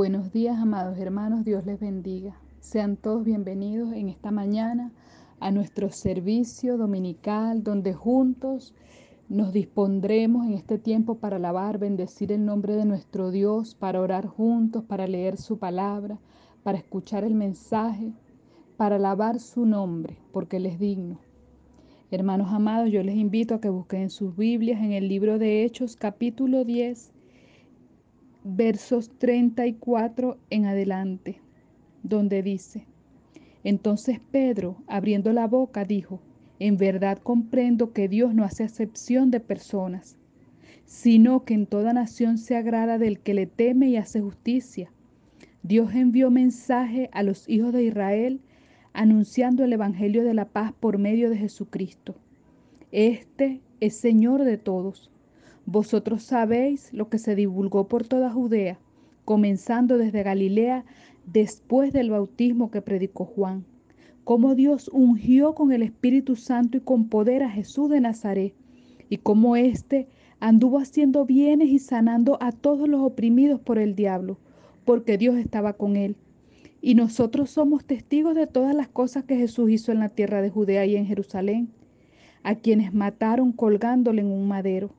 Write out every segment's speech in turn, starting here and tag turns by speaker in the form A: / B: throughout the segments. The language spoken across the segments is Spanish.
A: Buenos días, amados hermanos, Dios les bendiga. Sean todos bienvenidos en esta mañana a nuestro servicio dominical, donde juntos nos dispondremos en este tiempo para alabar, bendecir el nombre de nuestro Dios, para orar juntos, para leer su palabra, para escuchar el mensaje, para alabar su nombre, porque Él es digno. Hermanos amados, yo les invito a que busquen en sus Biblias en el libro de Hechos capítulo 10, versos 34 en adelante, donde dice, entonces Pedro, abriendo la boca, dijo, en verdad comprendo que Dios no hace acepción de personas, sino que en toda nación se agrada del que le teme y hace justicia. Dios envió mensaje a los hijos de Israel anunciando el Evangelio de la paz por medio de Jesucristo. Este es Señor de todos. Vosotros sabéis lo que se divulgó por toda Judea, comenzando desde Galilea después del bautismo que predicó Juan, cómo Dios ungió con el Espíritu Santo y con poder a Jesús de Nazaret, y cómo éste anduvo haciendo bienes y sanando a todos los oprimidos por el diablo, porque Dios estaba con él y nosotros somos testigos de todas las cosas que Jesús hizo en la tierra de Judea y en Jerusalén, a quienes mataron colgándole en un madero.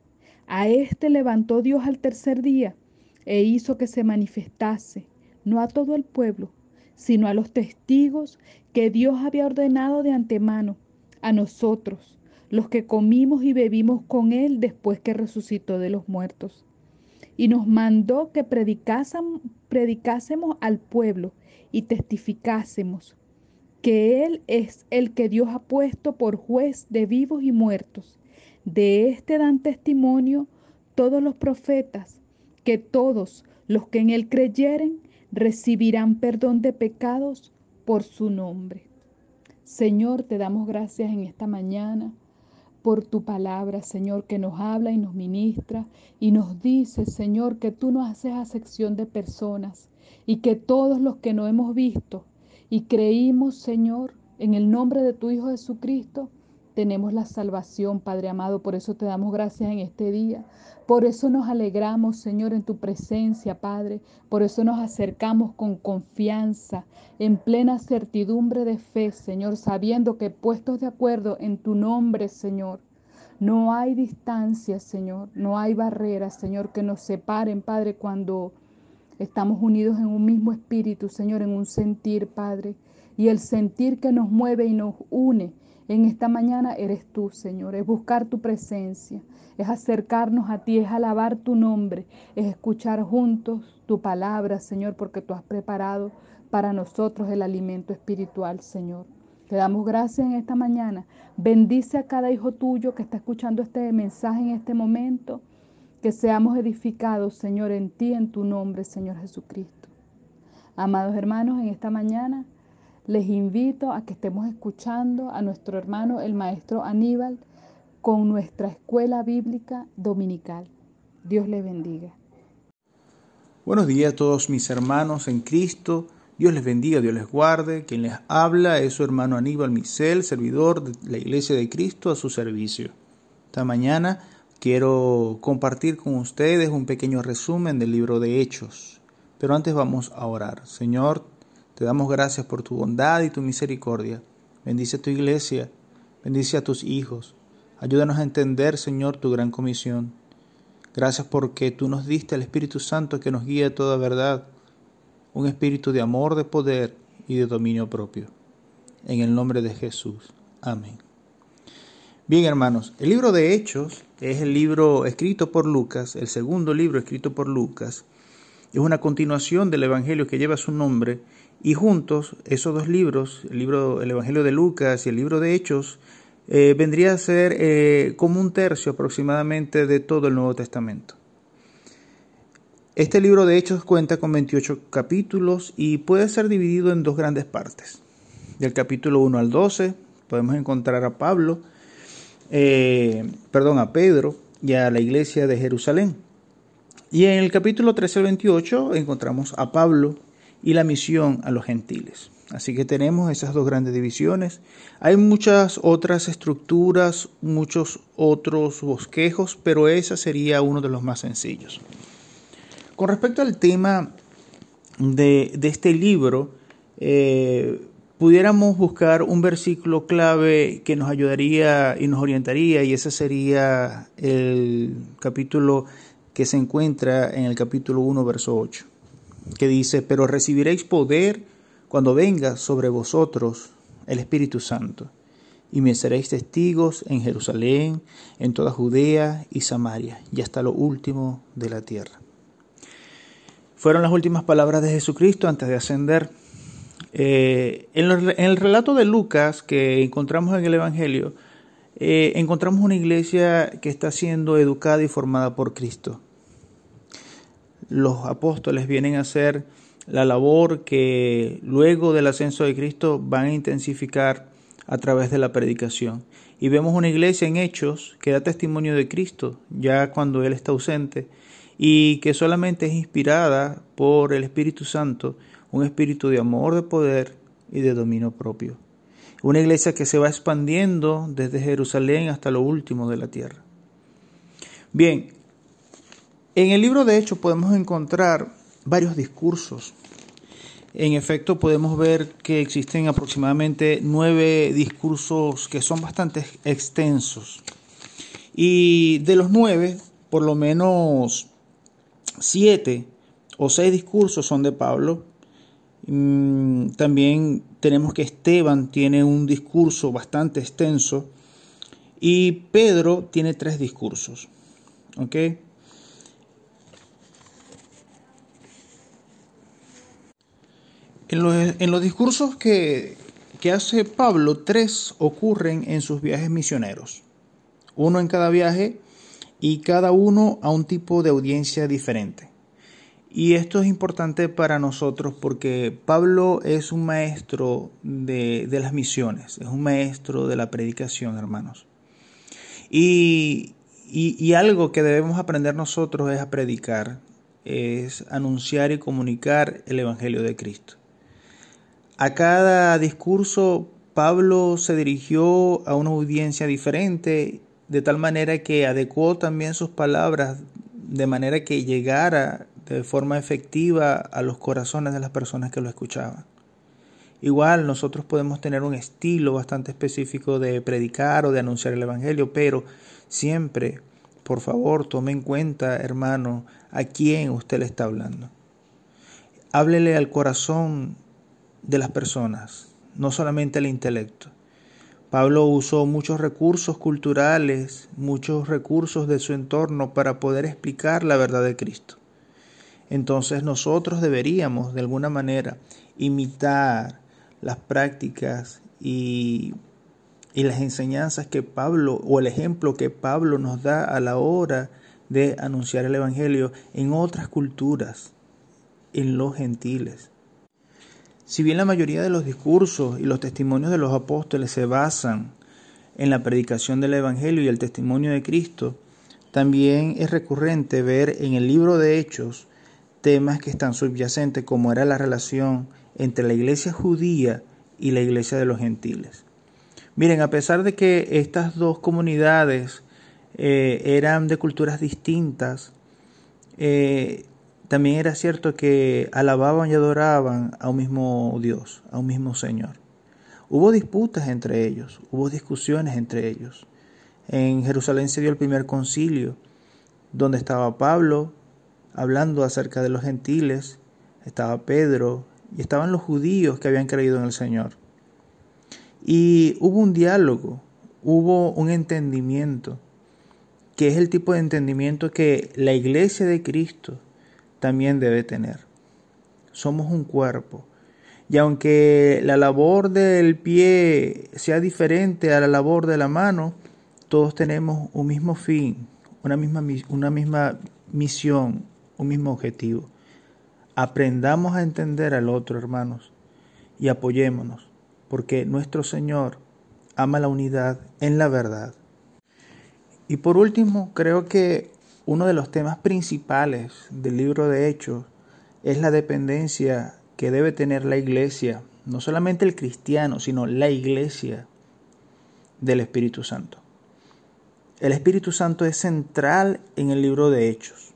A: A éste levantó Dios al tercer día e hizo que se manifestase, no a todo el pueblo, sino a los testigos que Dios había ordenado de antemano, a nosotros, los que comimos y bebimos con él después que resucitó de los muertos. Y nos mandó que predicásemos al pueblo y testificásemos que Él es el que Dios ha puesto por juez de vivos y muertos. De éste dan testimonio todos los profetas, que todos los que en Él creyeren recibirán perdón de pecados por su nombre. Señor, te damos gracias en esta mañana por tu palabra, Señor, que nos habla y nos ministra y nos dice, Señor, que tú no haces acepción de personas y que todos los que no hemos visto y creímos, Señor, en el nombre de tu Hijo Jesucristo, tenemos la salvación, Padre amado. Por eso te damos gracias en este día. Por eso nos alegramos, Señor, en tu presencia, Padre. Por eso nos acercamos con confianza, en plena certidumbre de fe, Señor, sabiendo que puestos de acuerdo en tu nombre, Señor, no hay distancia, Señor, no hay barreras, Señor, que nos separen, Padre, cuando Estamos unidos en un mismo espíritu, Señor, en un sentir, Padre. Y el sentir que nos mueve y nos une en esta mañana eres tú, Señor. Es buscar tu presencia, es acercarnos a ti, es alabar tu nombre, es escuchar juntos tu palabra, Señor, porque tú has preparado para nosotros el alimento espiritual, Señor. Te damos gracias en esta mañana. Bendice a cada hijo tuyo que está escuchando este mensaje en este momento que seamos edificados, Señor, en ti, en tu nombre, Señor Jesucristo. Amados hermanos, en esta mañana les invito a que estemos escuchando a nuestro hermano, el maestro Aníbal, con nuestra escuela bíblica dominical. Dios les bendiga.
B: Buenos días a todos mis hermanos en Cristo. Dios les bendiga, Dios les guarde. Quien les habla es su hermano Aníbal Misel, servidor de la Iglesia de Cristo a su servicio. Esta mañana Quiero compartir con ustedes un pequeño resumen del libro de Hechos, pero antes vamos a orar. Señor, te damos gracias por tu bondad y tu misericordia. Bendice a tu iglesia, bendice a tus hijos. Ayúdanos a entender, Señor, tu gran comisión. Gracias porque tú nos diste el Espíritu Santo que nos guía a toda verdad, un espíritu de amor, de poder y de dominio propio. En el nombre de Jesús. Amén. Bien, hermanos, el libro de Hechos es el libro escrito por Lucas, el segundo libro escrito por Lucas. Es una continuación del Evangelio que lleva su nombre y juntos esos dos libros, el libro, el Evangelio de Lucas y el libro de Hechos, eh, vendría a ser eh, como un tercio aproximadamente de todo el Nuevo Testamento. Este libro de Hechos cuenta con 28 capítulos y puede ser dividido en dos grandes partes. Del capítulo 1 al 12 podemos encontrar a Pablo, eh, perdón, a Pedro y a la iglesia de Jerusalén. Y en el capítulo 13 al 28 encontramos a Pablo y la misión a los gentiles. Así que tenemos esas dos grandes divisiones. Hay muchas otras estructuras, muchos otros bosquejos, pero ese sería uno de los más sencillos. Con respecto al tema de, este libro, eh, pudiéramos buscar un versículo clave que nos ayudaría y nos orientaría, y ese sería el capítulo que se encuentra en el capítulo 1, verso 8, que dice, pero recibiréis poder cuando venga sobre vosotros el Espíritu Santo, y me seréis testigos en Jerusalén, en toda Judea y Samaria, y hasta lo último de la tierra. Fueron las últimas palabras de Jesucristo antes de ascender eh, en, el relato de Lucas que encontramos en el Evangelio, eh, encontramos una iglesia que está siendo educada y formada por Cristo. Los apóstoles vienen a hacer la labor que luego del ascenso de Cristo van a intensificar a través de la predicación. Y vemos una iglesia en hechos que da testimonio de Cristo, ya cuando Él está ausente, y que solamente es inspirada por el Espíritu Santo un espíritu de amor, de poder y de dominio propio. Una iglesia que se va expandiendo desde Jerusalén hasta lo último de la tierra. Bien, en el libro de Hechos podemos encontrar varios discursos. En efecto, podemos ver que existen aproximadamente nueve discursos que son bastante extensos. Y de los nueve, por lo menos siete o seis discursos son de Pablo Mm, también tenemos que Esteban tiene un discurso bastante extenso y Pedro tiene tres discursos. ¿Ok? En los, discursos que, hace Pablo, tres ocurren en sus viajes misioneros. Uno en cada viaje y cada uno a un tipo de audiencia diferente. Y esto es importante para nosotros porque Pablo es un maestro de, las misiones, es un maestro de la predicación, hermanos. Y, y, algo que debemos aprender nosotros es a predicar, es anunciar y comunicar el Evangelio de Cristo. A cada discurso Pablo se dirigió a una audiencia diferente, de tal manera que adecuó también sus palabras de manera que llegara de forma efectiva a los corazones de las personas que lo escuchaban. Igual nosotros podemos tener un estilo bastante específico de predicar o de anunciar el Evangelio, pero siempre, por favor, tome en cuenta, hermano, a quién usted le está hablando. Háblele al corazón de las personas, no solamente al intelecto. Pablo usó muchos recursos culturales, muchos recursos de su entorno para poder explicar la verdad de Cristo entonces nosotros deberíamos de alguna manera imitar las prácticas y, las enseñanzas que Pablo o el ejemplo que Pablo nos da a la hora de anunciar el Evangelio en otras culturas, en los gentiles. Si bien la mayoría de los discursos y los testimonios de los apóstoles se basan en la predicación del Evangelio y el testimonio de Cristo, también es recurrente ver en el libro de Hechos temas que están subyacentes, como era la relación entre la iglesia judía y la iglesia de los gentiles. Miren, a pesar de que estas dos comunidades eh, eran de culturas distintas, eh, también era cierto que alababan y adoraban a un mismo Dios, a un mismo Señor. Hubo disputas entre ellos, hubo discusiones entre ellos. En Jerusalén se dio el primer concilio, donde estaba Pablo, hablando acerca de los gentiles, estaba Pedro y estaban los judíos que habían creído en el Señor. Y hubo un diálogo, hubo un entendimiento, que es el tipo de entendimiento que la iglesia de Cristo también debe tener. Somos un cuerpo. Y aunque la labor del pie sea diferente a la labor de la mano, todos tenemos un mismo fin, una misma, una misma misión, un mismo objetivo. Aprendamos a entender al otro, hermanos, y apoyémonos, porque nuestro Señor ama la unidad en la verdad. Y por último, creo que uno de los temas principales del libro de Hechos es la dependencia que debe tener la iglesia, no solamente el cristiano, sino la iglesia del Espíritu Santo. El Espíritu Santo es central en el libro de Hechos.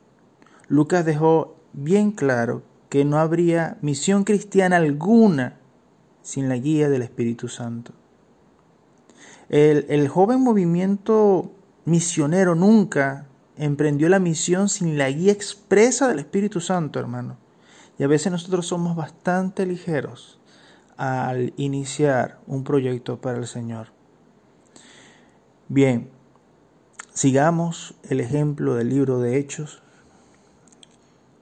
B: Lucas dejó bien claro que no habría misión cristiana alguna sin la guía del Espíritu Santo. El, joven movimiento misionero nunca emprendió la misión sin la guía expresa del Espíritu Santo, hermano. Y a veces nosotros somos bastante ligeros al iniciar un proyecto para el Señor. Bien, sigamos el ejemplo del libro de Hechos.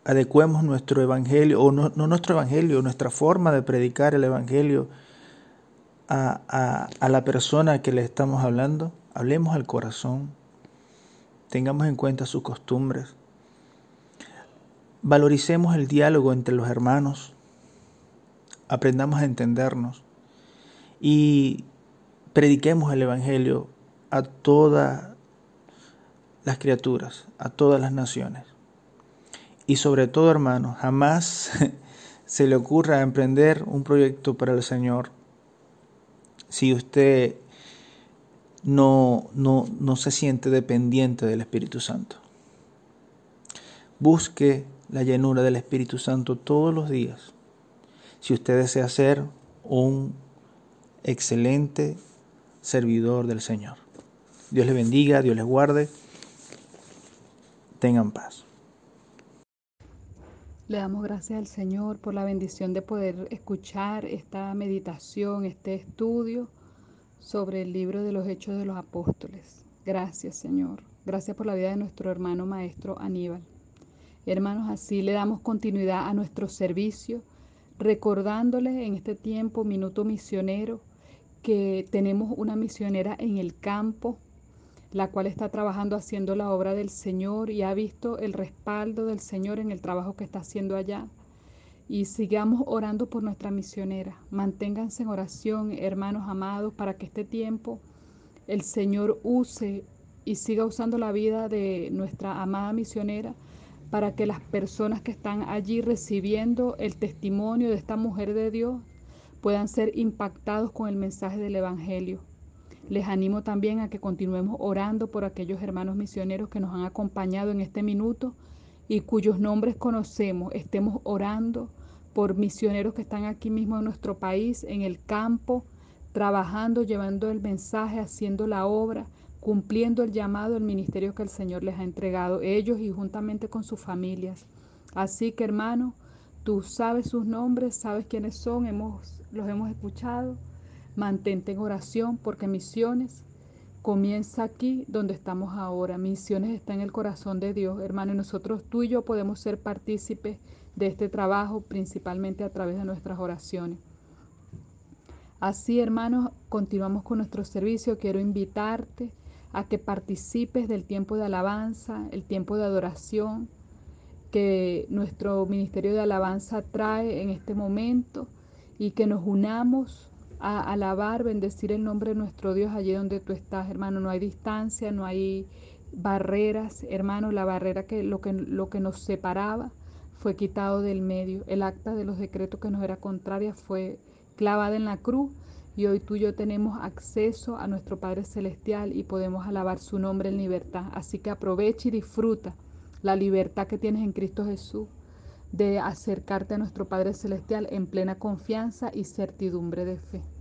B: Adecuemos nuestro evangelio, o no, nuestro evangelio, nuestra forma de predicar el evangelio a, a la persona que le estamos hablando. Hablemos al corazón tengamos en cuenta sus costumbres, valoricemos el diálogo entre los hermanos, aprendamos a entendernos. Y prediquemos el Evangelio a todas las criaturas, a todas las naciones. Y sobre todo, hermanos, jamás se le ocurra emprender un proyecto para el Señor si usted no, no, no se siente dependiente del Espíritu Santo. Busque la llenura del Espíritu Santo todos los días. Si usted desea ser un excelente servidor del Señor. Dios les bendiga, Dios les guarde. Tengan paz.
A: Le damos gracias al Señor por la bendición de poder escuchar esta meditación, este estudio sobre el libro de los Hechos de los Apóstoles. Gracias, Señor. Gracias por la vida de nuestro hermano maestro Aníbal. Hermanos, así le damos continuidad a nuestro servicio, recordándoles en este tiempo, minuto misionero, que tenemos una misionera en el campo, la cual está trabajando haciendo la obra del Señor y ha visto el respaldo del Señor en el trabajo que está haciendo allá y sigamos orando por nuestra misionera. Manténganse en oración, hermanos amados, para que este tiempo el Señor use y siga usando la vida de nuestra amada misionera para que las personas que están allí recibiendo el testimonio de esta mujer de Dios puedan ser impactados con el mensaje del Evangelio. Les animo también a que continuemos orando por aquellos hermanos misioneros que nos han acompañado en este minuto y cuyos nombres conocemos, estemos orando por misioneros que están aquí mismo en nuestro país, en el campo, trabajando, llevando el mensaje, haciendo la obra, cumpliendo el llamado, el ministerio que el Señor les ha entregado, ellos y juntamente con sus familias. Así que hermano, tú sabes sus nombres, sabes quiénes son, hemos, los hemos escuchado. Mantente en oración porque misiones comienza aquí donde estamos ahora. Misiones está en el corazón de Dios, hermano, y nosotros tú y yo podemos ser partícipes de este trabajo principalmente a través de nuestras oraciones. Así, hermanos, continuamos con nuestro servicio. Quiero invitarte a que participes del tiempo de alabanza, el tiempo de adoración que nuestro Ministerio de Alabanza trae en este momento y que nos unamos a alabar, bendecir el nombre de nuestro Dios allí donde tú estás, hermano. No hay distancia, no hay barreras, hermano. La barrera que lo que, lo que nos separaba fue quitado del medio. El acta de los decretos que nos era contraria fue clavada en la cruz y hoy tú y yo tenemos acceso a nuestro Padre Celestial y podemos alabar su nombre en libertad. Así que aprovecha y disfruta la libertad que tienes en Cristo Jesús de acercarte a nuestro Padre Celestial en plena confianza y certidumbre de fe.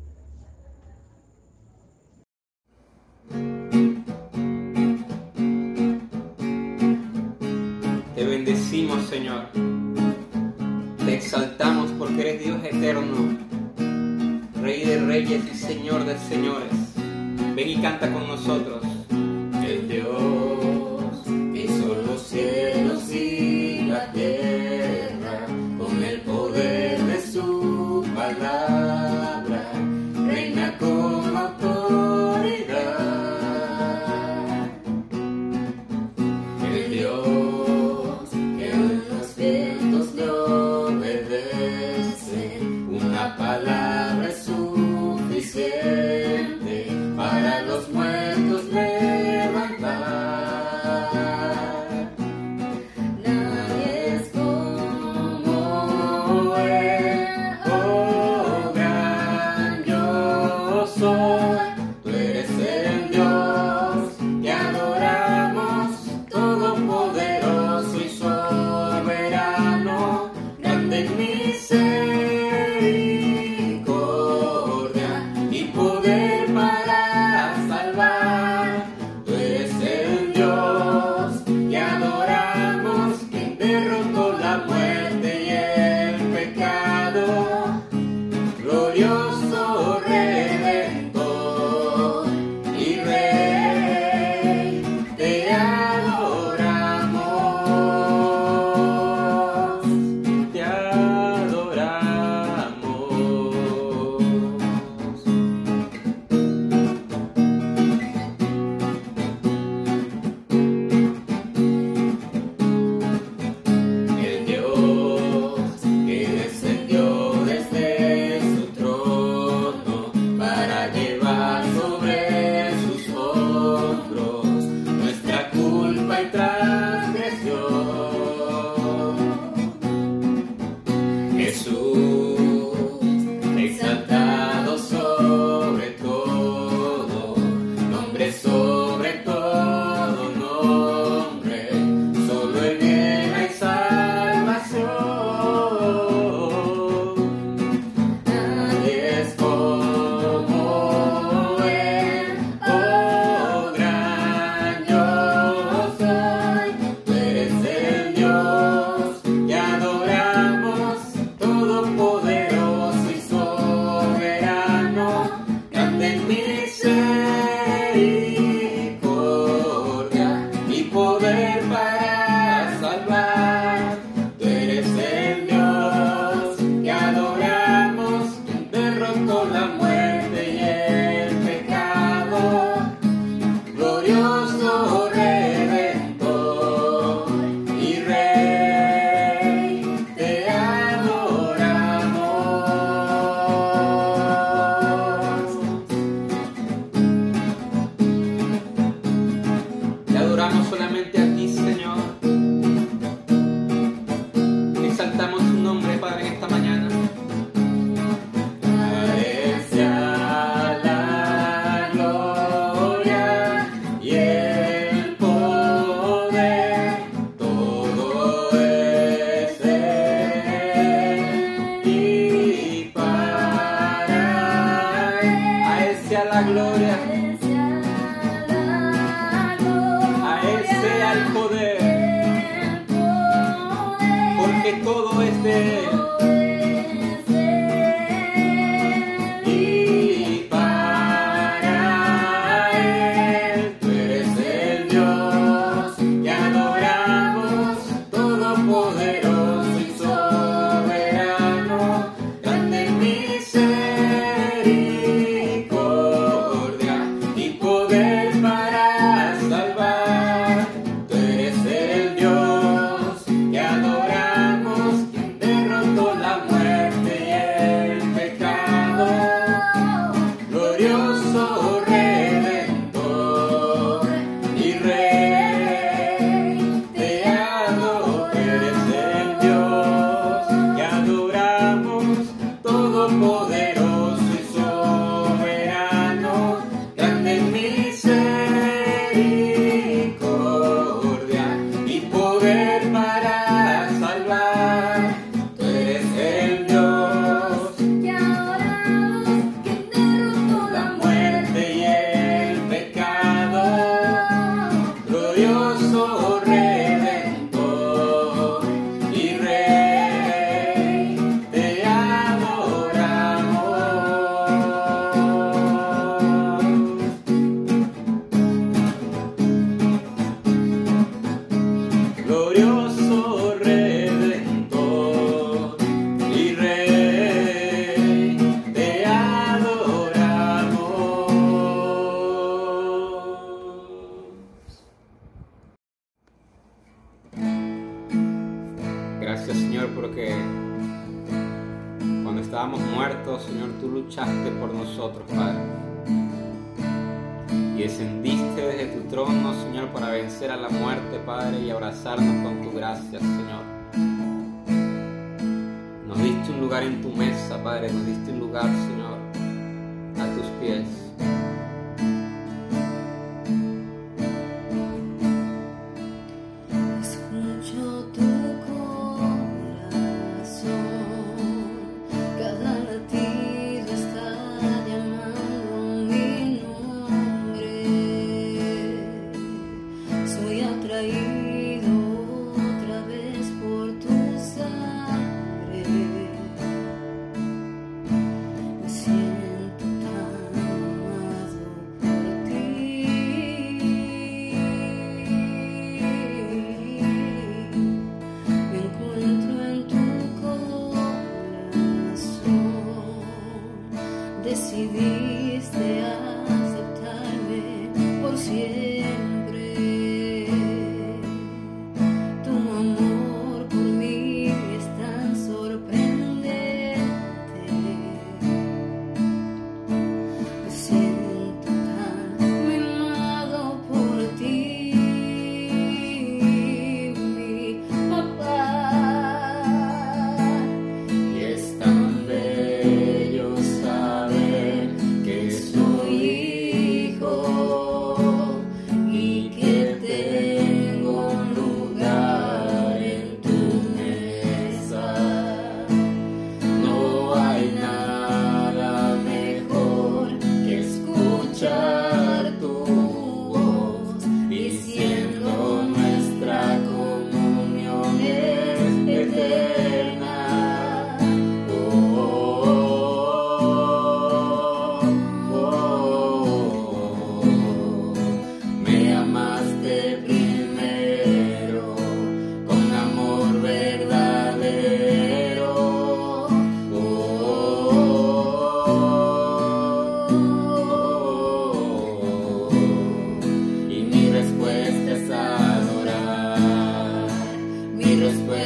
C: Te bendecimos, Señor. Te exaltamos porque eres Dios eterno, Rey de reyes y Señor de señores. Ven y canta con nosotros.
D: El Dios la gloria. A Él sea el poder. Porque todo es de Él.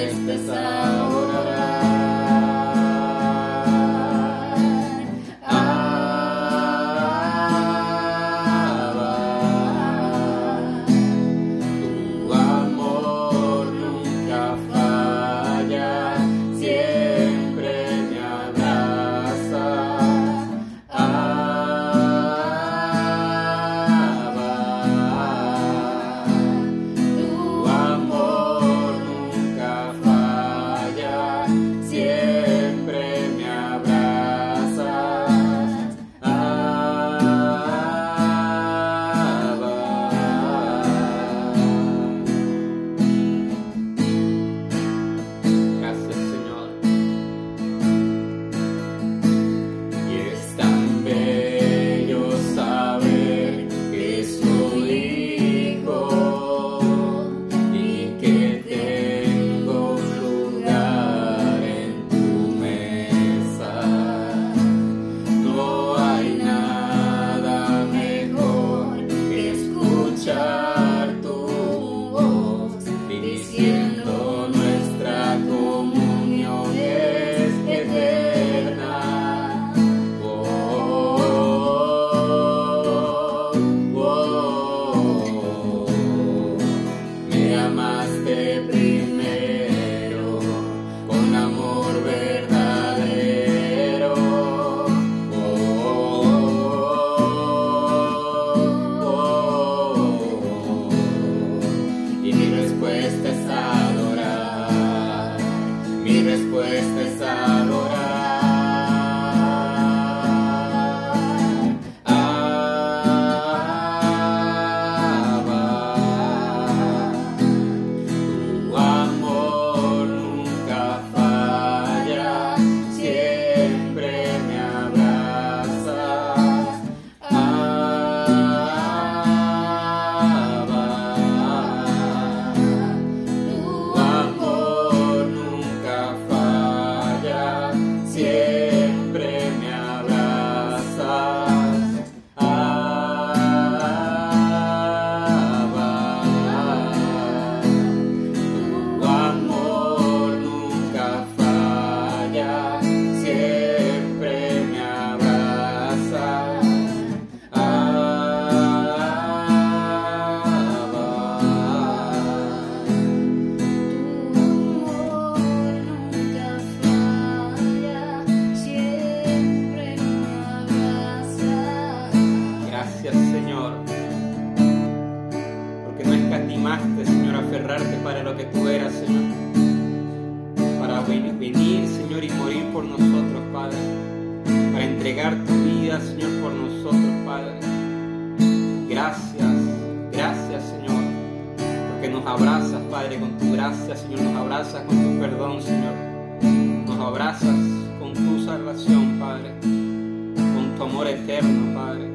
D: is the sun. Gracias Señor, porque no escatimaste Señor aferrarte para lo que tú eras Señor, para ven- venir Señor y morir por nosotros Padre, para entregar tu vida Señor por nosotros Padre. Gracias, gracias Señor, porque nos abrazas Padre con tu gracia Señor, nos abrazas con tu perdón Señor, nos abrazas con tu salvación Padre, con tu amor eterno Padre.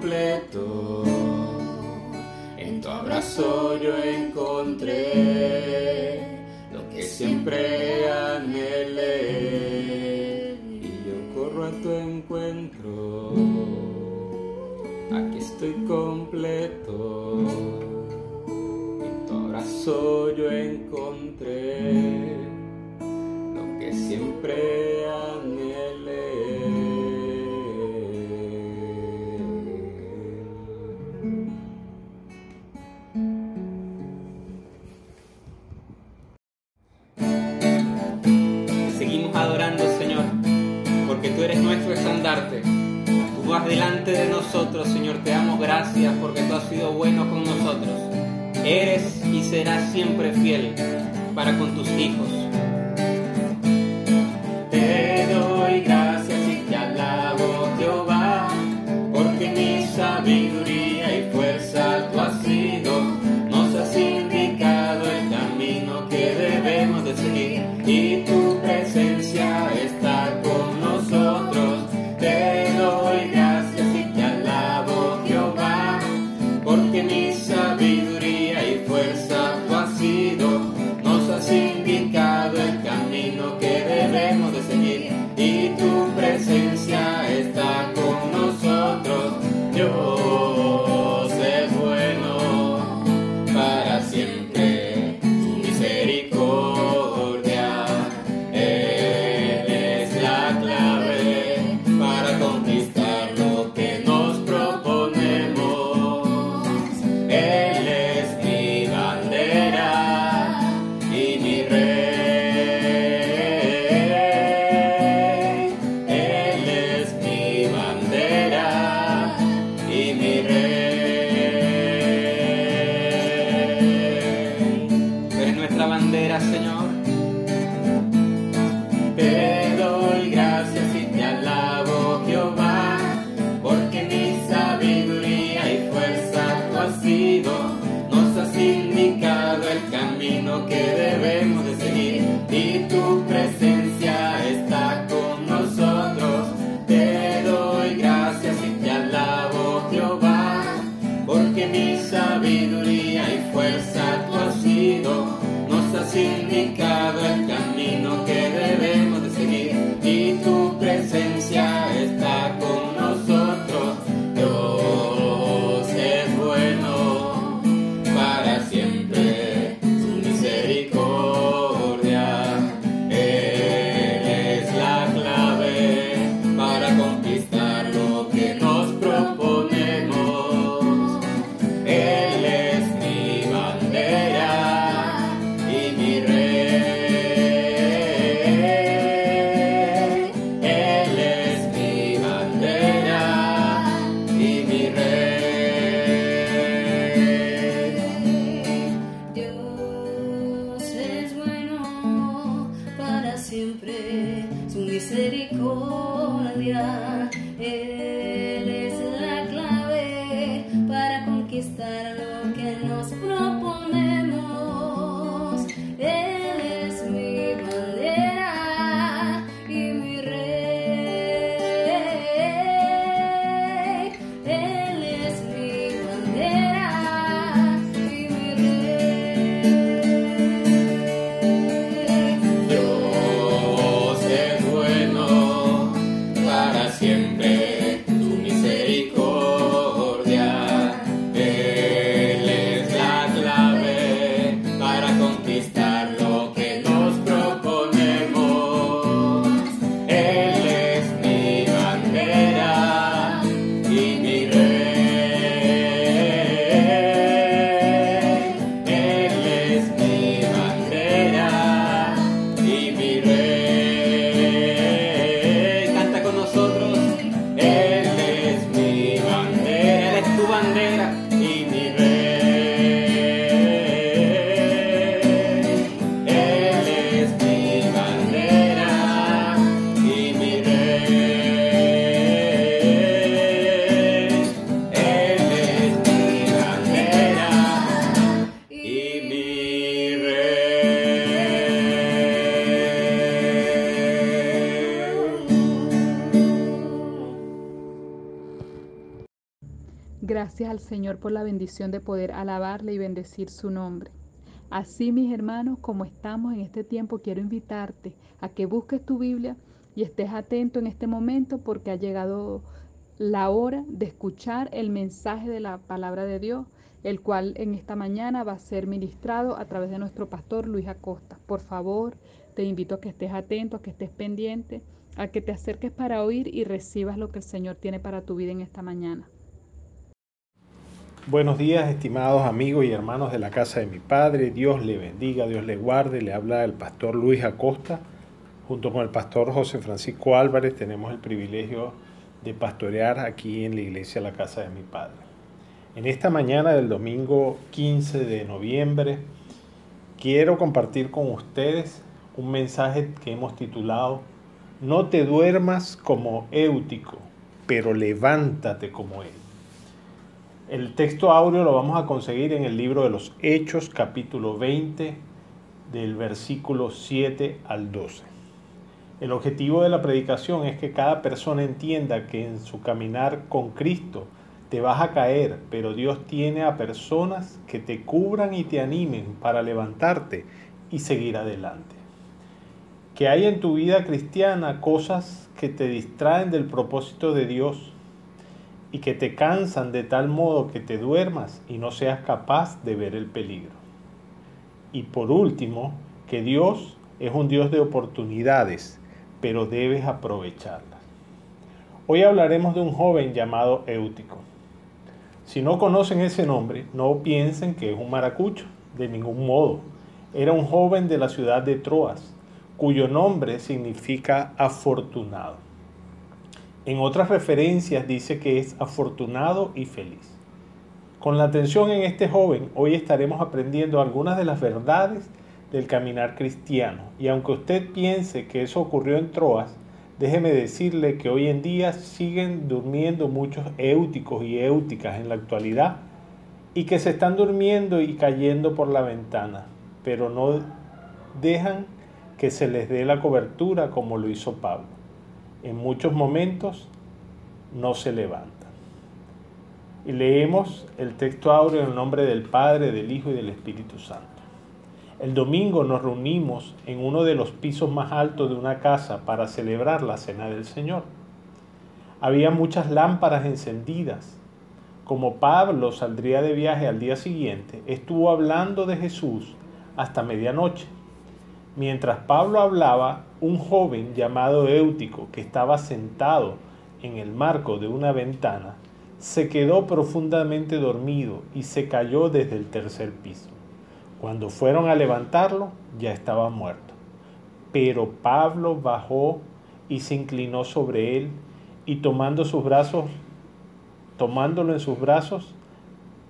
D: Completo. En tu abrazo yo encontré lo que siempre anhelé y yo corro a tu encuentro.
E: Aquí estoy completo. En tu abrazo
D: yo encontré lo que siempre Tú vas delante de nosotros, Señor. Te damos gracias porque tú has sido bueno con nosotros. Eres y serás siempre fiel para con tus hijos.
A: Por la bendición de poder alabarle y bendecir su nombre. Así, mis hermanos, como estamos en este tiempo, quiero invitarte a que busques tu Biblia y estés atento en este momento porque ha llegado la hora de escuchar el mensaje de la palabra de Dios, el cual en esta mañana va a ser ministrado a través de nuestro pastor Luis Acosta. Por favor, te invito a que estés atento, a que estés pendiente, a que te acerques para oír y recibas lo que el Señor tiene para tu vida en esta mañana.
F: Buenos días, estimados amigos y hermanos de la casa de mi Padre. Dios le bendiga, Dios le guarde. Le habla el pastor Luis Acosta. Junto con el pastor José Francisco Álvarez tenemos el privilegio de pastorear aquí en la iglesia La Casa de mi Padre. En esta mañana del domingo 15 de noviembre quiero compartir con ustedes un mensaje que hemos titulado No te duermas como Éutico, pero levántate como él. El texto áureo lo vamos a conseguir en el libro de los Hechos, capítulo 20, del versículo 7 al 12. El objetivo de la predicación es que cada persona entienda que en su caminar con Cristo te vas a caer, pero Dios tiene a personas que te cubran y te animen para levantarte y seguir adelante. Que hay en tu vida cristiana cosas que te distraen del propósito de Dios y que te cansan de tal modo que te duermas y no seas capaz de ver el peligro. Y por último, que Dios es un Dios de oportunidades, pero debes aprovecharlas. Hoy hablaremos de un joven llamado Éutico. Si no conocen ese nombre, no piensen que es un maracucho, de ningún modo. Era un joven de la ciudad de Troas, cuyo nombre significa afortunado. En otras referencias dice que es afortunado y feliz. Con la atención en este joven, hoy estaremos aprendiendo algunas de las verdades del caminar cristiano. Y aunque usted piense que eso ocurrió en Troas, déjeme decirle que hoy en día siguen durmiendo muchos éuticos y éuticas en la actualidad y que se están durmiendo y cayendo por la ventana, pero no dejan que se les dé la cobertura como lo hizo Pablo. En muchos momentos no se levantan. Y leemos el texto áureo en el nombre del Padre, del Hijo y del Espíritu Santo. El domingo nos reunimos en uno de los pisos más altos de una casa para celebrar la Cena del Señor. Había muchas lámparas encendidas. Como Pablo saldría de viaje al día siguiente, estuvo hablando de Jesús hasta medianoche. Mientras Pablo hablaba, un joven llamado Éutico, que estaba sentado en el marco de una ventana, se quedó profundamente dormido y se cayó desde el tercer piso. Cuando fueron a levantarlo, ya estaba muerto. Pero Pablo bajó y se inclinó sobre él y tomando sus brazos, tomándolo en sus brazos,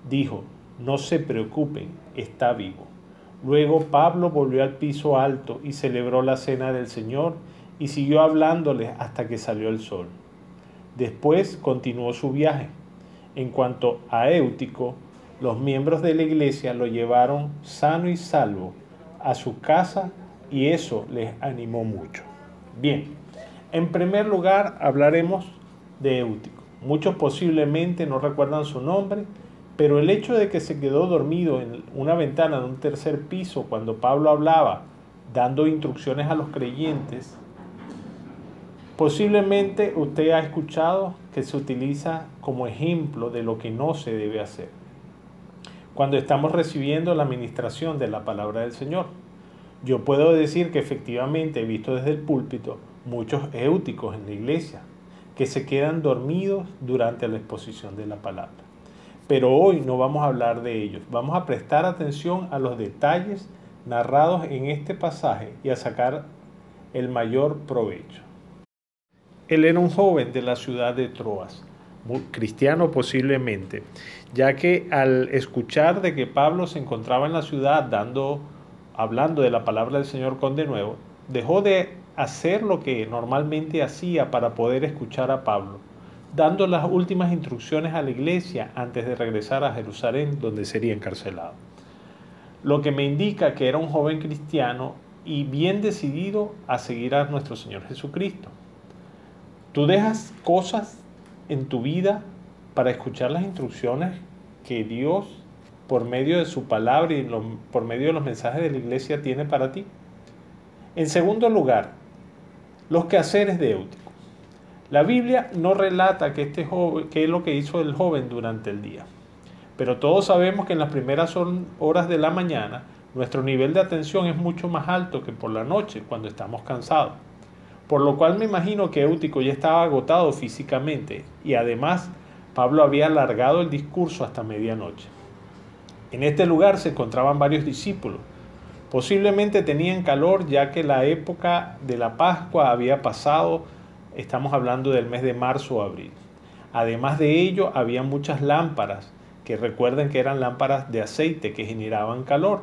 F: dijo, no se preocupen, está vivo. Luego Pablo volvió al piso alto y celebró la cena del Señor y siguió hablándoles hasta que salió el sol. Después continuó su viaje. En cuanto a Éutico, los miembros de la iglesia lo llevaron sano y salvo a su casa y eso les animó mucho. Bien, en primer lugar hablaremos de Éutico. Muchos posiblemente no recuerdan su nombre, pero el hecho de que se quedó dormido en una ventana de un tercer piso cuando Pablo hablaba, dando instrucciones a los creyentes, posiblemente usted ha escuchado que se utiliza como ejemplo de lo que no se debe hacer cuando estamos recibiendo la administración de la palabra del Señor. Yo puedo decir que efectivamente he visto desde el púlpito muchos éuticos en la iglesia que se quedan dormidos durante la exposición de la palabra. Pero hoy no vamos a hablar de ellos, vamos a prestar atención a los detalles narrados en este pasaje y a sacar el mayor provecho. Él era un joven de la ciudad de Troas cristiano posiblemente, ya que al escuchar de que Pablo se encontraba en la ciudad dando, hablando de la palabra del Señor con de nuevo, dejó de hacer lo que normalmente hacía para poder escuchar a Pablo, dando las últimas instrucciones a la iglesia antes de regresar a Jerusalén, donde sería encarcelado. Lo que me indica que era un joven cristiano y bien decidido a seguir a nuestro Señor Jesucristo. Tú dejas cosas en tu vida para escuchar las instrucciones que Dios, por medio de su palabra y por medio de los mensajes de la iglesia, tiene para ti? En segundo lugar, los quehaceres de Éutico. La Biblia no relata que este joven, qué es lo que hizo el joven durante el día. Pero todos sabemos que en las primeras horas de la mañana nuestro nivel de atención es mucho más alto que por la noche cuando estamos cansados por lo cual me imagino que Éutico ya estaba agotado físicamente y además Pablo había alargado el discurso hasta medianoche. En este lugar se encontraban varios discípulos. Posiblemente tenían calor ya que la época de la Pascua había pasado, estamos hablando del mes de marzo o abril. Además de ello, había muchas lámparas, que recuerden que eran lámparas de aceite que generaban calor.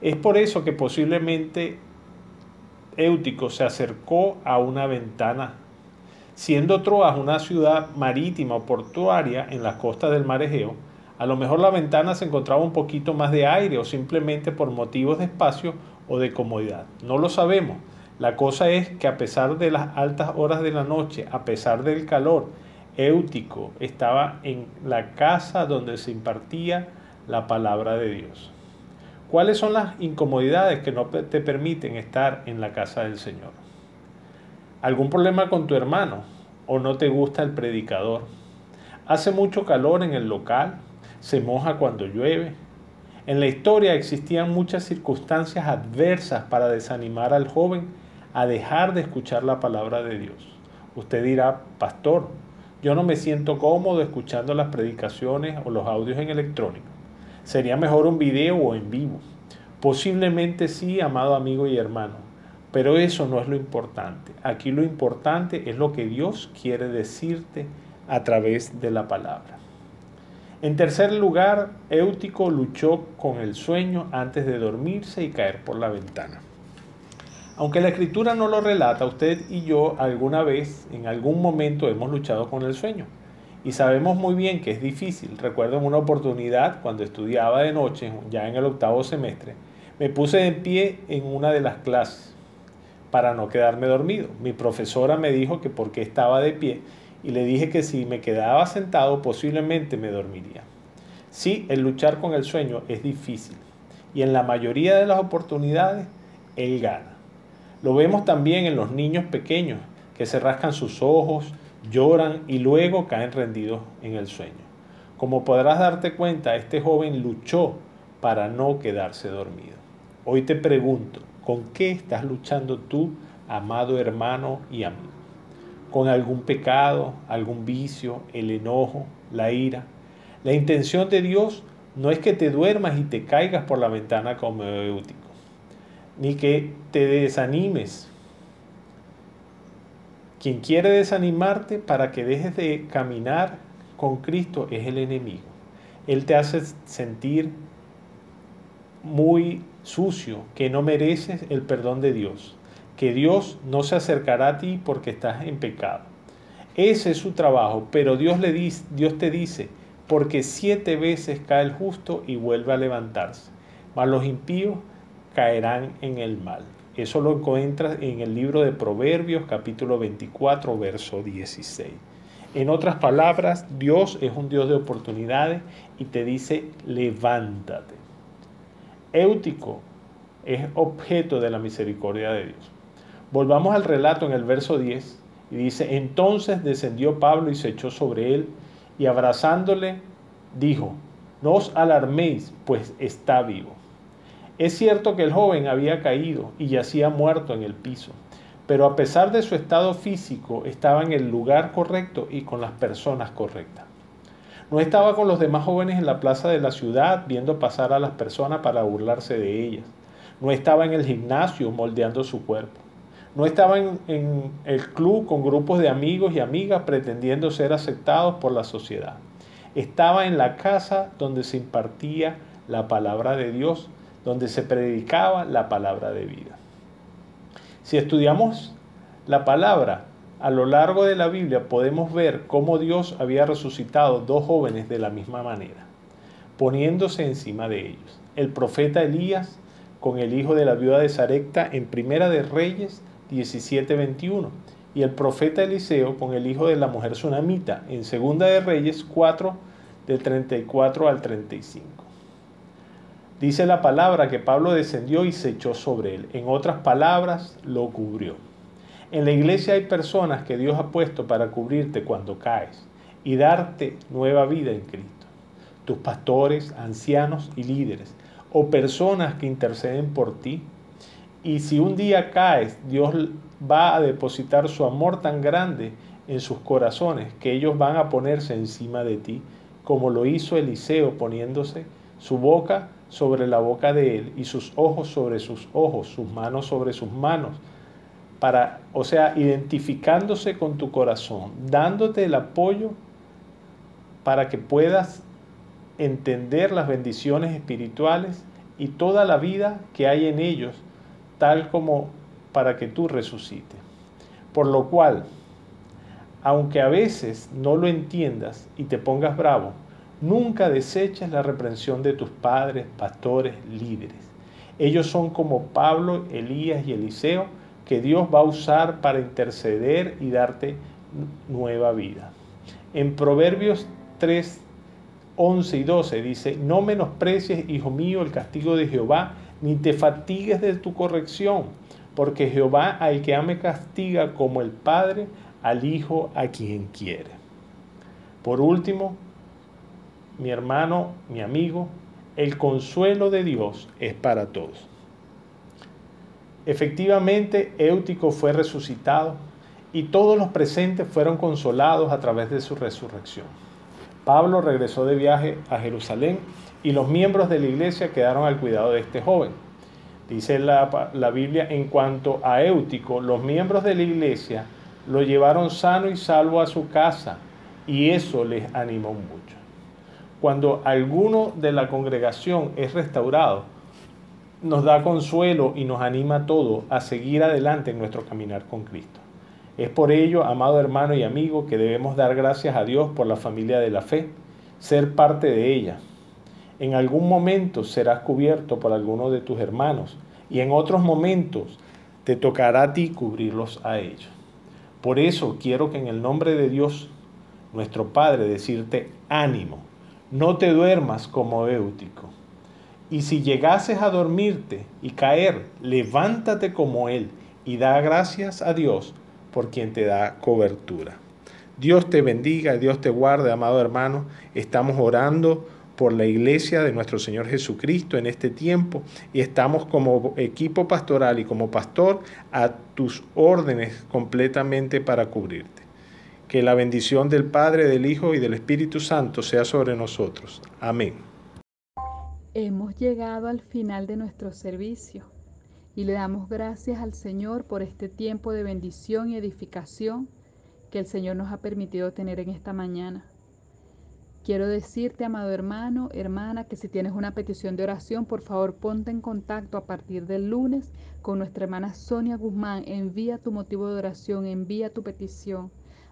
F: Es por eso que posiblemente Éutico se acercó a una ventana. Siendo Troas una ciudad marítima o portuaria en las costas del mar Egeo, a lo mejor la ventana se encontraba un poquito más de aire o simplemente por motivos de espacio o de comodidad. No lo sabemos. La cosa es que a pesar de las altas horas de la noche, a pesar del calor, Éutico estaba en la casa donde se impartía la palabra de Dios. ¿Cuáles son las incomodidades que no te permiten estar en la casa del Señor? ¿Algún problema con tu hermano? ¿O no te gusta el predicador? Hace mucho calor en el local, se moja cuando llueve. En la historia existían muchas circunstancias adversas para desanimar al joven a dejar de escuchar la palabra de Dios. Usted dirá, pastor, yo no me siento cómodo escuchando las predicaciones o los audios en electrónico. Sería mejor un video o en vivo. Posiblemente sí, amado amigo y hermano, pero eso no es lo importante. Aquí lo importante es lo que Dios quiere decirte a través de la palabra. En tercer lugar, Éutico luchó con el sueño antes de dormirse y caer por la ventana. Aunque la escritura no lo relata, usted y yo alguna vez, en algún momento, hemos luchado con el sueño. Y sabemos muy bien que es difícil. Recuerdo en una oportunidad, cuando estudiaba de noche, ya en el octavo semestre, me puse en pie en una de las clases para no quedarme dormido. Mi profesora me dijo que porque estaba de pie y le dije que si me quedaba sentado posiblemente me dormiría. Sí, el luchar con el sueño es difícil y en la mayoría de las oportunidades él gana. Lo vemos también en los niños pequeños que se rascan sus ojos, lloran y luego caen rendidos en el sueño. Como podrás darte cuenta, este joven luchó para no quedarse dormido. Hoy te pregunto, ¿con qué estás luchando tú, amado hermano y amigo? ¿Con algún pecado, algún vicio, el enojo, la ira? La intención de Dios no es que te duermas y te caigas por la ventana como Eutico ni que te desanimes. Quien quiere desanimarte para que dejes de caminar con Cristo es el enemigo. Él te hace sentir muy sucio, que no mereces el perdón de Dios, que Dios no se acercará a ti porque estás en pecado. Ese es su trabajo, pero Dios, le dice, Dios te dice, porque siete veces cae el justo y vuelve a levantarse, mas los impíos caerán en el mal. Eso lo encuentras en el libro de Proverbios capítulo 24, verso 16. En otras palabras, Dios es un Dios de oportunidades y te dice, levántate. Éutico es objeto de la misericordia de Dios. Volvamos al relato en el verso 10 y dice, entonces descendió Pablo y se echó sobre él y abrazándole dijo, no os alarméis, pues está vivo. Es cierto que el joven había caído y yacía muerto en el piso, pero a pesar de su estado físico estaba en el lugar correcto y con las personas correctas. No estaba con los demás jóvenes en la plaza de la ciudad viendo pasar a las personas para burlarse de ellas. No estaba en el gimnasio moldeando su cuerpo. No estaba en, en, el club con grupos de amigos y amigas pretendiendo ser aceptados por la sociedad. Estaba en la casa donde se impartía la palabra de Dios donde se predicaba la palabra de vida. Si estudiamos la palabra a lo largo de la Biblia, podemos ver cómo Dios había resucitado dos jóvenes de la misma manera, poniéndose encima de ellos. El profeta Elías con el hijo de la viuda de Sarepta en Primera de Reyes 17:21 y el profeta Eliseo con el hijo de la mujer sunamita en Segunda de Reyes 4 de 34 al 35. Dice la palabra que Pablo descendió y se echó sobre él. En otras palabras, lo cubrió. En la iglesia hay personas que Dios ha puesto para cubrirte cuando caes y darte nueva vida en Cristo. Tus pastores, ancianos y líderes o personas que interceden por ti. Y si un día caes, Dios va a depositar su amor tan grande en sus corazones que ellos van a ponerse encima de ti, como lo hizo Eliseo poniéndose su boca sobre la boca de él y sus ojos sobre sus ojos, sus manos sobre sus manos, para, o sea, identificándose con tu corazón, dándote el apoyo para que puedas entender las bendiciones espirituales y toda la vida que hay en ellos, tal como para que tú resucites. Por lo cual, aunque a veces no lo entiendas y te pongas bravo, Nunca deseches la reprensión de tus padres, pastores, líderes. Ellos son como Pablo, Elías y Eliseo, que Dios va a usar para interceder y darte nueva vida. En Proverbios 3, 11 y 12 dice, no menosprecies, hijo mío, el castigo de Jehová, ni te fatigues de tu corrección, porque Jehová al que ame castiga como el Padre al Hijo a quien quiere. Por último, mi hermano, mi amigo, el consuelo de Dios es para todos. Efectivamente, Éutico fue resucitado y todos los presentes fueron consolados a través de su resurrección. Pablo regresó de viaje a Jerusalén y los miembros de la iglesia quedaron al cuidado de este joven. Dice la, la Biblia, en cuanto a Éutico, los miembros de la iglesia lo llevaron sano y salvo a su casa y eso les animó mucho. Cuando alguno de la congregación es restaurado, nos da consuelo y nos anima todo a seguir adelante en nuestro caminar con Cristo. Es por ello, amado hermano y amigo, que debemos dar gracias a Dios por la familia de la fe, ser parte de ella. En algún momento serás cubierto por alguno de tus hermanos y en otros momentos te tocará a ti cubrirlos a ellos. Por eso quiero que en el nombre de Dios, nuestro Padre, decirte ánimo, no te duermas como Éutico. Y si llegases a dormirte y caer, levántate como Él y da gracias a Dios por quien te da cobertura. Dios te bendiga, Dios te guarde, amado hermano. Estamos orando por la iglesia de nuestro Señor Jesucristo en este tiempo y estamos como equipo pastoral y como pastor a tus órdenes completamente para cubrirte. Que la bendición del Padre, del Hijo y del Espíritu Santo sea sobre nosotros. Amén.
A: Hemos llegado al final de nuestro servicio y le damos gracias al Señor por este tiempo de bendición y edificación que el Señor nos ha permitido tener en esta mañana. Quiero decirte, amado hermano, hermana, que si tienes una petición de oración, por favor ponte en contacto a partir del lunes con nuestra hermana Sonia Guzmán. Envía tu motivo de oración, envía tu petición.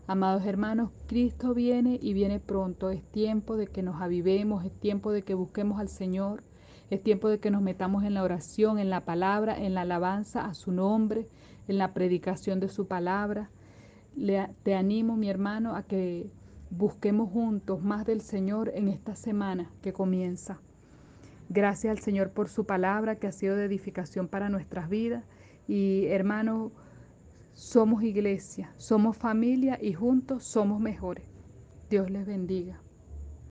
A: Amados hermanos, Cristo viene y viene pronto. Es tiempo de que nos avivemos, es tiempo de que busquemos al Señor. Es tiempo de que nos metamos en la oración, en la palabra, en la alabanza a su nombre, en la predicación de su palabra. te animo, mi hermano, a que busquemos juntos más del Señor en esta semana que comienza. Gracias al Señor por su palabra que ha sido de edificación para nuestras vidas. Y hermanos, somos iglesia, somos familia y juntos somos mejores. Dios les bendiga.